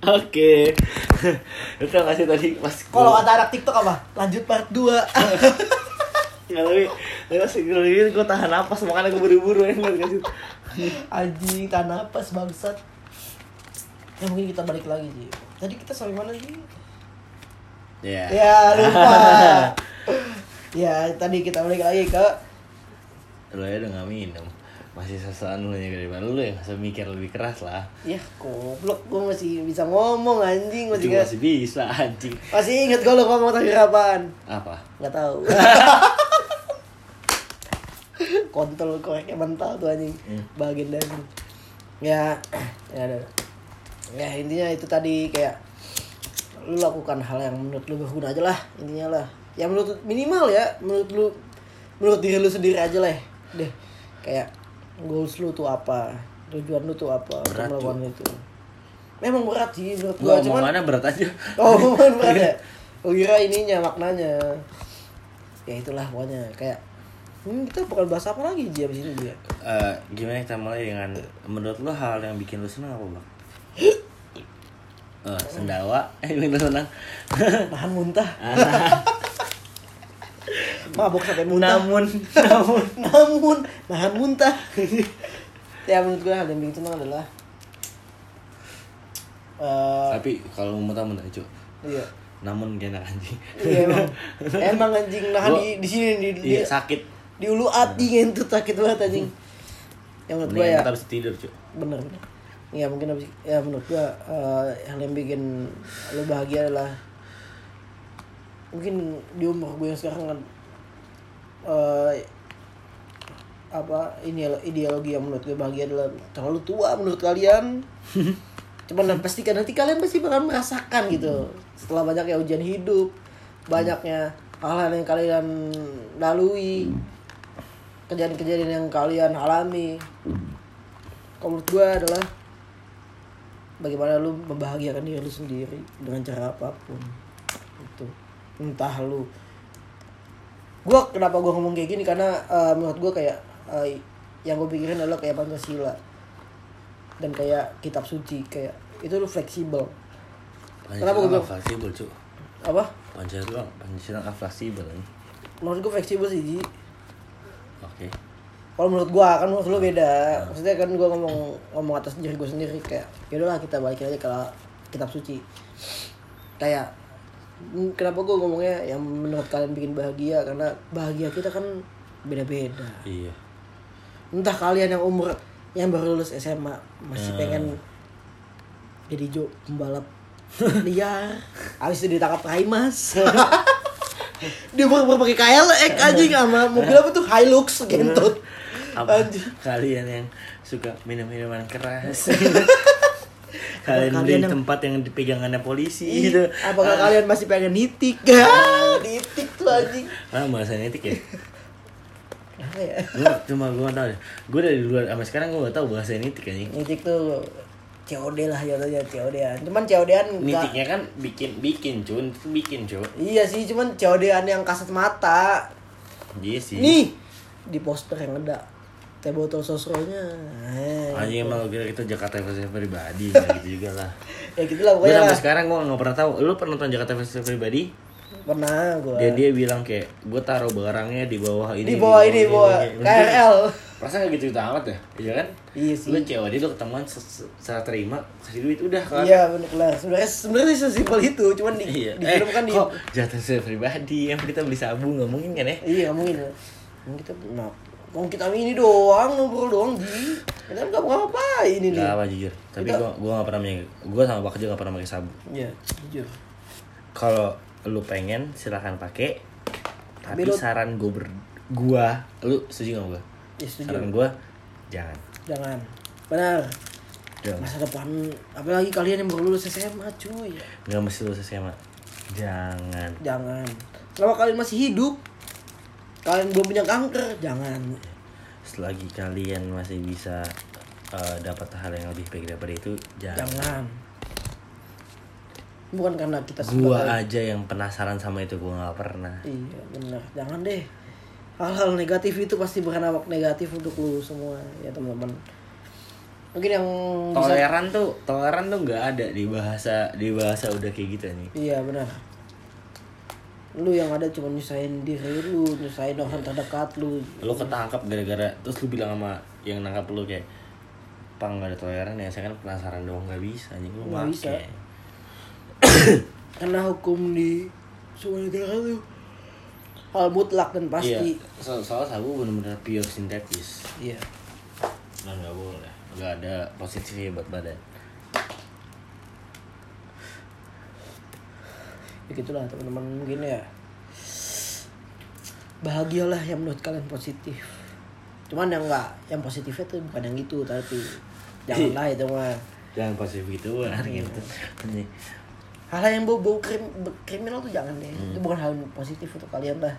Oke. Itu kasih tadi pas Kalau kata anak TikTok apa? Lanjut part 2. Nggak tapi tapi pas gue gue tahan napas makanya gue buru-buru ya kasih. Anjing, tanah napas bangsat. Ya mungkin kita balik lagi sih. Tadi kita sampai mana sih? Ya. Ya lupa. ya tadi kita balik lagi ke Lo ya udah nggak minum. Masih sesuatu lu nya gede banget lu yang bisa mikir lebih keras lah. ya goblok gue masih bisa ngomong anjing masih masih bisa anjing. masih inget gue lu ngomong terakhir apaan Apa? nggak tahu kontol koreknya mental tuh anjing Hmm. bagian dari ya ya ada ya intinya itu tadi kayak lu lakukan hal yang menurut lu berguna aja lah intinya lah ya menurut minimal ya menurut lu menurut diri lu sendiri aja lah deh kayak goals lu tuh apa tujuan lu tuh apa untuk Berat, melakukan itu memang berat sih menurut Gua cuman omongannya berat aja. Oh, bukan berat ya? Oh, kira ininya maknanya. Ya itulah pokoknya kayak hmm, kita bakal bahas apa lagi Ji abis ini dia? Eh, gimana kita mulai dengan menurut lo hal yang bikin lo senang apa bang? Eh, sendawa, eh ini senang. Nahan muntah. Mabok sampai muntah. namun, namun, Namun nahan muntah. ya menurut gue hal yang bikin senang adalah eh tapi kalau mau muntah muntah cuy. iya. Namun gak enak anjing. Iya emang. emang anjing nahan Gua- di di sini di, di, Iya sakit. di ulu hati ngentut sakit banget anjing. Yang menurut gue ya kita bisa tidur cuy. bener bener ya mungkin abis ya menurut gua eh, hal yang bikin lo bahagia adalah mungkin di umur gue yang sekarang eh, apa ini ideologi yang menurut gue bahagia adalah terlalu tua menurut kalian. Cuman dan pastikan nanti kalian pasti bakal merasakan gitu. Setelah banyaknya ujian hidup banyaknya hal-hal yang kalian lalui kejadian-kejadian yang kalian alami. Kalau menurut gue adalah bagaimana lu membahagiakan diri lu sendiri dengan cara apa pun. Itu. Entah lu gue kenapa gue ngomong kayak gini? Karena eh, menurut gue kayak eh, yang gue pikirin adalah kayak pancasila. Dan kayak kitab suci kayak itu lu fleksibel. Kenapa bilang- nggak fleksibel cuy. apa? Pancasila, Pancasila nggak fleksibel menurut gue fleksibel sih Ji. Oke. kalau menurut gua kan menurut lu beda. Maksudnya kan gua ngomong ngomong atas diri gua sendiri kayak ya udahlah kita balikin aja ke kitab suci. Kayak kenapa gua ngomongnya yang menurut kalian bikin bahagia? Karena bahagia kita kan beda-beda. Iya. entah kalian yang umur yang baru lulus SMA masih pengen jadi jo pembalap liar habis itu ditangkap Raimas dia baru pakai KLX anjing sama mobil apa tuh? Hilux gentut Apa? Kalian yang suka minum minuman keras? kalian di yang- tempat yang dipegangannya polisi Ih, gitu. apakah kalian masih pengen nitik? Ah, nitik tuh anjing. Ah, bahasa etik ya? Apa ya? Gua cuma gua nggak tahu deh. Gua dari dulu sampai sekarang gua nggak tahu bahasa etik anjing. Nitik tuh COD lah jatuhnya COD-an. Cuman COD-an. Nitiknya kan bikin bikin cun, bikin cun. Iya sih, cuman COD-an yang kasat mata. Iya sih. Nih di poster yang ada teh botol sosronya. Eh, Anjing emang lu kira itu Jakarta Festival pribadi ya gitu juga lah. ya Gue pokoknya. sampai lah. sekarang gue nggak pernah tahu. Lu pernah nonton Jakarta Festival pribadi? Pernah gua. Dia dia bilang kayak gue taruh barangnya di bawah ini. di bawah ini, bawah KRL. Perasaan gak gitu gitu amat ya? Iya kan? Iya sih. Lu COD lu ketemuan se- se- secara terima kasih duit udah kan? Iya bener lah. Sebenarnya sebenarnya sesimpel itu, cuman di, Iya. di eh, film kan di kok Jakarta Festival pribadi yang kita beli sabu nggak mungkin kan ya? Iya nggak mungkin. Mau kita nah, mau kita ini doang ngobrol doang di. Kita nggak mau ngapain ini. Gak apa jujur. Tapi Kita- gue gua gak pernah. Gue sama Pak Kerja gak pernah pakai sabu. Iya jujur. Kalau lu pengen silahkan pakai. Tapi Tapi lu- saran gue ber gua, lu setuju gak gue? Ya setuju. Saran gue jangan. Jangan. Benar. Jangan. Masa depan apalagi kalian yang baru lulus SMA cuy. Nggak mesti lulus SMA. Jangan. Jangan. Selama kalian masih hidup, kalian belum punya kanker, jangan. Selagi kalian masih bisa eh, dapat hal yang lebih baik daripada itu, jangan. Jangan. Bukan karena kita Gua sebagai- aja yang penasaran sama itu gua nggak pernah. Iya benar, jangan deh. Hal-hal negatif itu pasti berdampak negatif untuk lu semua ya teman-teman. mungkin yang bisa toleran tuh toleran tuh nggak ada di bahasa di bahasa udah kayak gitu nih iya benar lu yang ada cuma nyusahin diri lu nyusahin orang terdekat lu. Lo ketangkap gara-gara terus lu bilang sama yang nangkap lu kayak pang nggak ada toleran ya. Saya kan penasaran doang nggak bisa anjing. Lu Nggak make. Bisa. karena hukum di semua negara tuh hal mutlak dan pasti. Iya. So soal sabu bener-bener pure sintetis. Iya. Dan nggak boleh. Nggak ada positifnya buat badan ya gitulah teman-teman. Mungkin ya. Bahagialah yang menurut kalian positif. Cuman yang enggak yang positifnya tuh bukan yang gitu tapi janganlah itu mah. Jangan positif gitu kan gitu. Anjing. hal-hal yang bau-bau krim, kriminal tuh jangan deh. Itu bukan hal yang positif untuk kalian lah.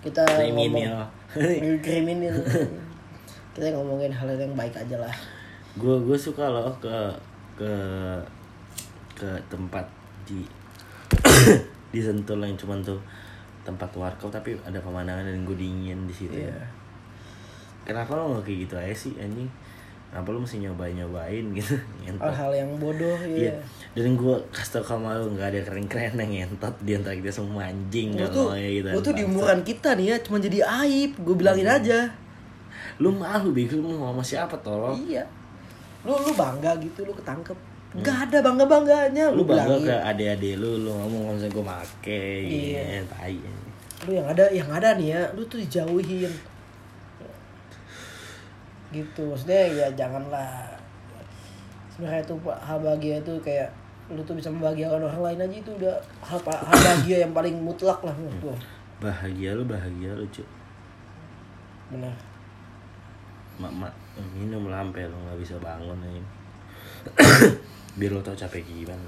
Kita Kriminal. ngomong kriminal kita ngomongin hal yang baik aja lah. Gue gue suka loh ke ke ke tempat di di Sentul yang cuman tuh tempat warkop tapi ada pemandangan dan gue dingin di situ Iya. kenapa lo nggak kayak gitu aja sih anjing kenapa lo mesti nyobain nyobain gitu ngentot hal-hal yang bodoh Iya. iya Dan gue kasih tau sama lu nggak ada keren-keren yang ngentot di antara kita semua anjing gak tuh, ya gitu. tuh di umuran kita nih ya, cuma jadi aib. Gue bilangin Hmm. aja. Lu malu bego lu mau sama siapa tolong? Iya. Lu lu bangga gitu, lu ketangkep. Gak ada bangga bangganya. Hmm. Lu bangga bilangin. ke adik-adik lu, lu ngomong misalnya gue make Iya. iya. tai Lu yang ada, yang ada nih ya, lu tuh dijauhin. Gitu, maksudnya ya janganlah. Sebenarnya itu Pak, hal bahagia itu kayak lu tuh bisa membahagiakan orang lain aja itu udah hal, hal bahagia yang paling mutlak lah menurut gua. Bahagia lu, bahagia lu cuy Benar. Mak, mak, minum lampe lu nggak bisa bangun aja Biar lu tau capek gimana?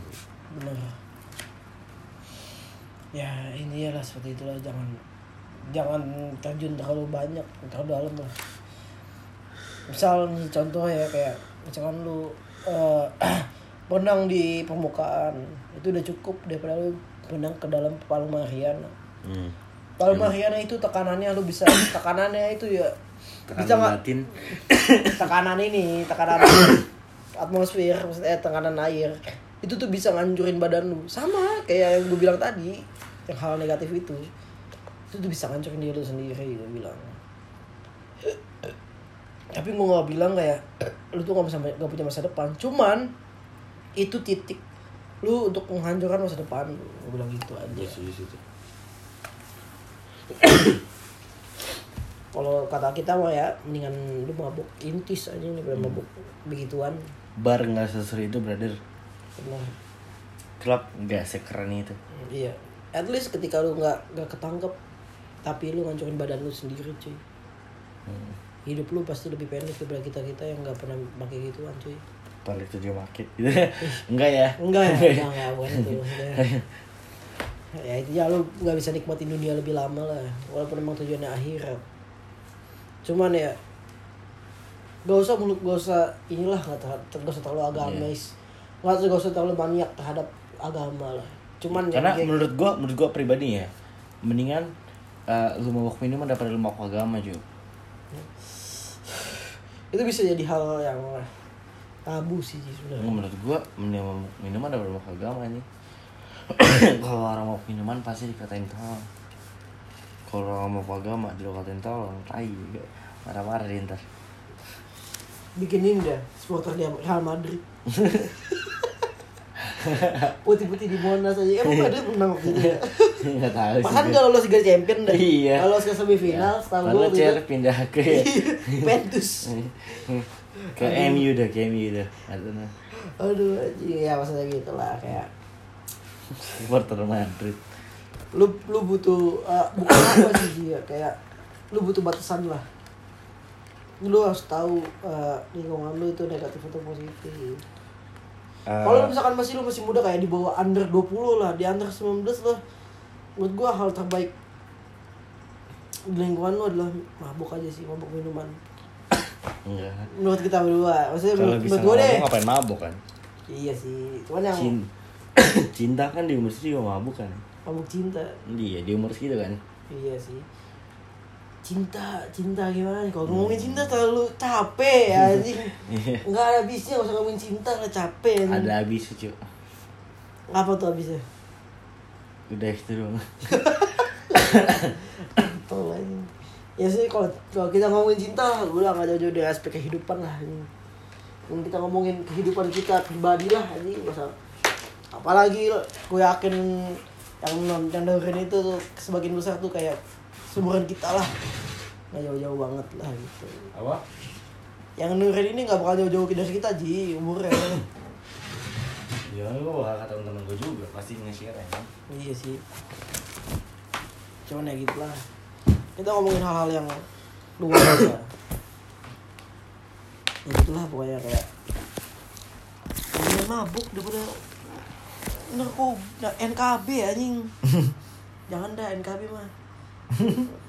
Benar ya ini lah seperti itulah. Jangan jangan terjun terlalu banyak terlalu dalam lah. Misal nih contoh ya kayak misalkan lu eh, berenang di permukaan itu udah cukup daripada lu berenang ke dalam Palung Mariana hmm. Palung Mariana itu tekanannya lu bisa tekanannya itu ya bisa Tekanan nggak? batin. Tekanan ini tekanan atmosfer maksudnya eh, tekanan air itu tuh bisa ngancurin badan lu. Sama kayak yang gue bilang tadi yang hal negatif itu. Itu tuh bisa ngancurin diri lu sendiri gue bilang. Tapi gue nggak bilang kayak lu tuh nggak bisa nggak punya masa depan. Cuman itu titik lu untuk menghancurkan masa depan. Gue bilang gitu aja. Situ kalau kata kita mah ya mendingan lu mabuk intis aja nih daripada mabuk begituan Bar nggak seseru itu brother Benar. Klub nggak sekeren itu Iya. At least ketika lu nggak nggak ketangkep, tapi lu ngancurin badan lu sendiri, cuy. hmm. Hidup lu pasti lebih pendek daripada kita kita yang nggak pernah pakai gituan, cuy. Balik tujuh market gitu Enggak ya Enggak ya, enggak, enggak, bukan itu. Ya itu ya lu nggak bisa nikmatin dunia lebih lama lah, walaupun emang tujuannya akhirat. Cuman ya gak usah mulut gak usah inilah nggak gak usah terlalu agamis nggak usah gak usah terlalu maniak terhadap agama lah cuman yang Karena kayak- menurut gua, menurut gua pribadi ya, mendingan eh, lu mabok minuman daripada lu mabok agama cuy. itu bisa jadi hal yang tabu sih sebenarnya Menurut gua mabok minuman daripada mabok agama nih. Kalau orang mabok minuman pasti dikatain tolong. Kalau mabok agama dikatain tolong, tai juga. Marah-marah dia ntar. bikinin dah supporter dia Real Madrid putih-putih di Monas aja emang Madrid menang waktu itu ya Enggak tahu sih. Gua. kalau lolos Liga Champion dah Iya. kalau lolos ke semifinal setahu gue cer pindah ke Juventus ke MU dah, ke MU dah. Aduh, aduh ya maksudnya gitu lah kayak Supporter Madrid. Lu lu butuh eh, bukan apa sih Ji, ya kayak lu butuh batasan lah lu harus tahu eh, lingkungan lu itu negatif atau positif Eh, Kalau misalkan masih lu masih muda kayak di bawah under 20 lah, di under 19 lah. Menurut gua hal terbaik di lingkungan lu adalah mabuk aja sih, mabuk minuman. enggak. Menurut kita berdua, maksudnya Kalau menurut, gua deh. ngapain mabuk kan? Iya sih, cuman yang Cin- Cinta kan di umur juga mabuk kan? Mabuk cinta. Iya, di umur segitu kan. Iya sih. cinta cinta gimana nih kalau ngomongin cinta terlalu capek ya anjing Iya. nggak ada habisnya usah ngomongin cinta nggak capek anjing. Ada habis cuy. apa tuh habisnya Udah itu anjing. ya sih kalau kalau kita ngomongin cinta udah nggak jauh-jauh dari aspek kehidupan lah anjing. Yang kita ngomongin kehidupan kita pribadi lah anjing nggak usah apalagi gue yakin yang non yang dengerin itu tuh sebagian besar tuh kayak seumuran kita lah. Nggak jauh-jauh banget lah gitu. Apa? yang dengerin ini nggak bakal jauh-jauh dari kita ji umurnya. Ya gue bakal kata temen gue juga pasti nge-share ya. iya sih. Cuman ya gitulah. Kita ngomongin hal-hal yang luar biasa. Ya gitulah pokoknya kayak. Mabuk daripada narko nah, NKB anjing jangan dah NKB mah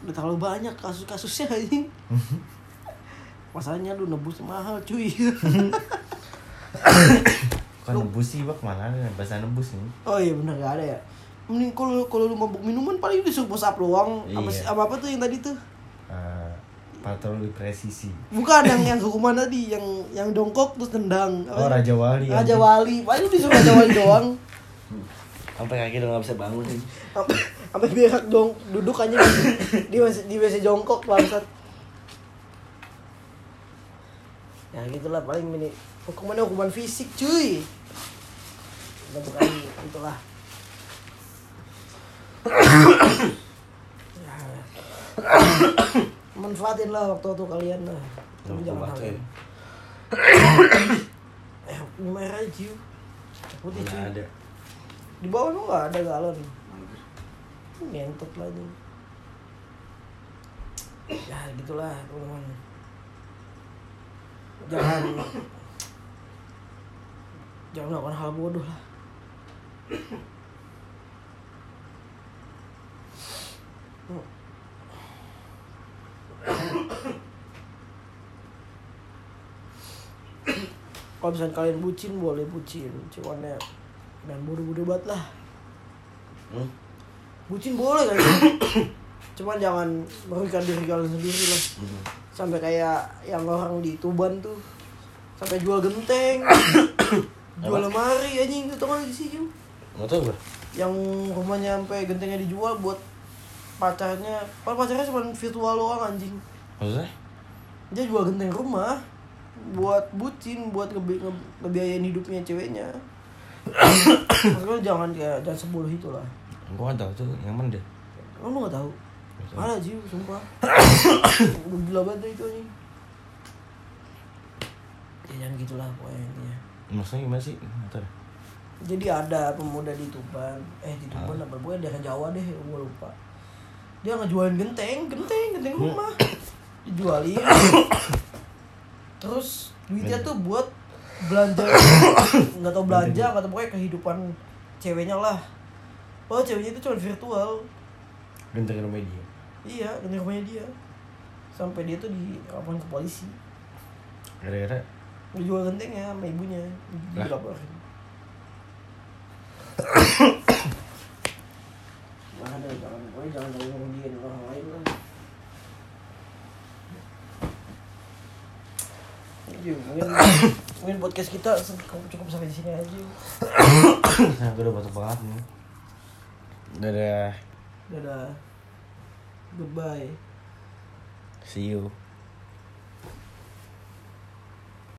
udah terlalu banyak kasus-kasusnya anjing masalahnya lu nebus mahal cuy Kan nebus sih bak mana ada bahasa nebus nih. Oh iya benar gak ada ya. Mending kalau kalau lu mabuk minuman paling disuruh up doang. Apa Iya. apa, apa tuh yang tadi tuh? Eh, patroli presisi. Bukan yang yang hukuman tadi yang yang dongkok terus tendang. Oh? Raja Wali. Raja. Wali. Paling disuruh Raja Wali doang. Sampai kaki udah gak bisa bangun sih. Sampai sampai berak dong duduk aja di di WC- di WC jongkok bangsat. Ya gitulah paling ini hukumannya hukuman fisik cuy. Udah bukan itulah. Manfaatin lah waktu waktu kalian lah tapi Nggak jangan hal eh merah aja putih cuy Nggak ada. Di bawah lu nggak ada galon. Ngentot lagi ya gitulah teman jangan. Jangan melakukan hal bodoh lah. Kalau misalnya kalian bucin boleh bucin. Cuman ya dan bodoh-bodoh banget lah. Hmm? bucin boleh kan? Cuman jangan merugikan diri kalian sendiri lah. Hmm. sampai kayak yang orang di Tuban tuh. Sampai jual genteng. Jual lemari anjing itu kan di sini Nggak tahu gue. yang rumahnya sampai gentengnya dijual buat pacarnya. Padahal pacarnya cuma virtual doang anjing. Maksudnya? dia jual genteng rumah buat bucin buat ngebi- nge- ngebiayain hidupnya ceweknya Maksudnya jangan kayak jangan sepuluh itu lah Gua nggak tahu tuh yang mana deh. Oh, lu? Nggak tahu. Ada sih, sumpah. Udah gila banget itu anjing. Ya jangan gitulah pokoknya intinya. Maksudnya gimana sih? Tahu. Jadi ada pemuda di Tuban, eh di Tuban apa pokoknya daerah Jawa deh, gue lupa. Dia ngejualin genteng, genteng, genteng rumah. Dijualin. Terus duitnya tuh buat belanja nggak tau belanja nggak tau pokoknya kehidupan ceweknya lah oh ceweknya itu cuma virtual Genteng rumah dia. Iya, dari rumahnya dia. Sampai dia tuh dilaporin ke polisi. Gara-gara Dijual gentengnya sama ibunya. Dilaporin. Jangan ada, jangan, pokoknya jangan terlalu ngerugiin orang lain lah. Mungkin, mungkin podcast kita cukup, sampai di sini aja. Nah, gue udah batuk banget nih. Dadah. Dadah. Goodbye. See you.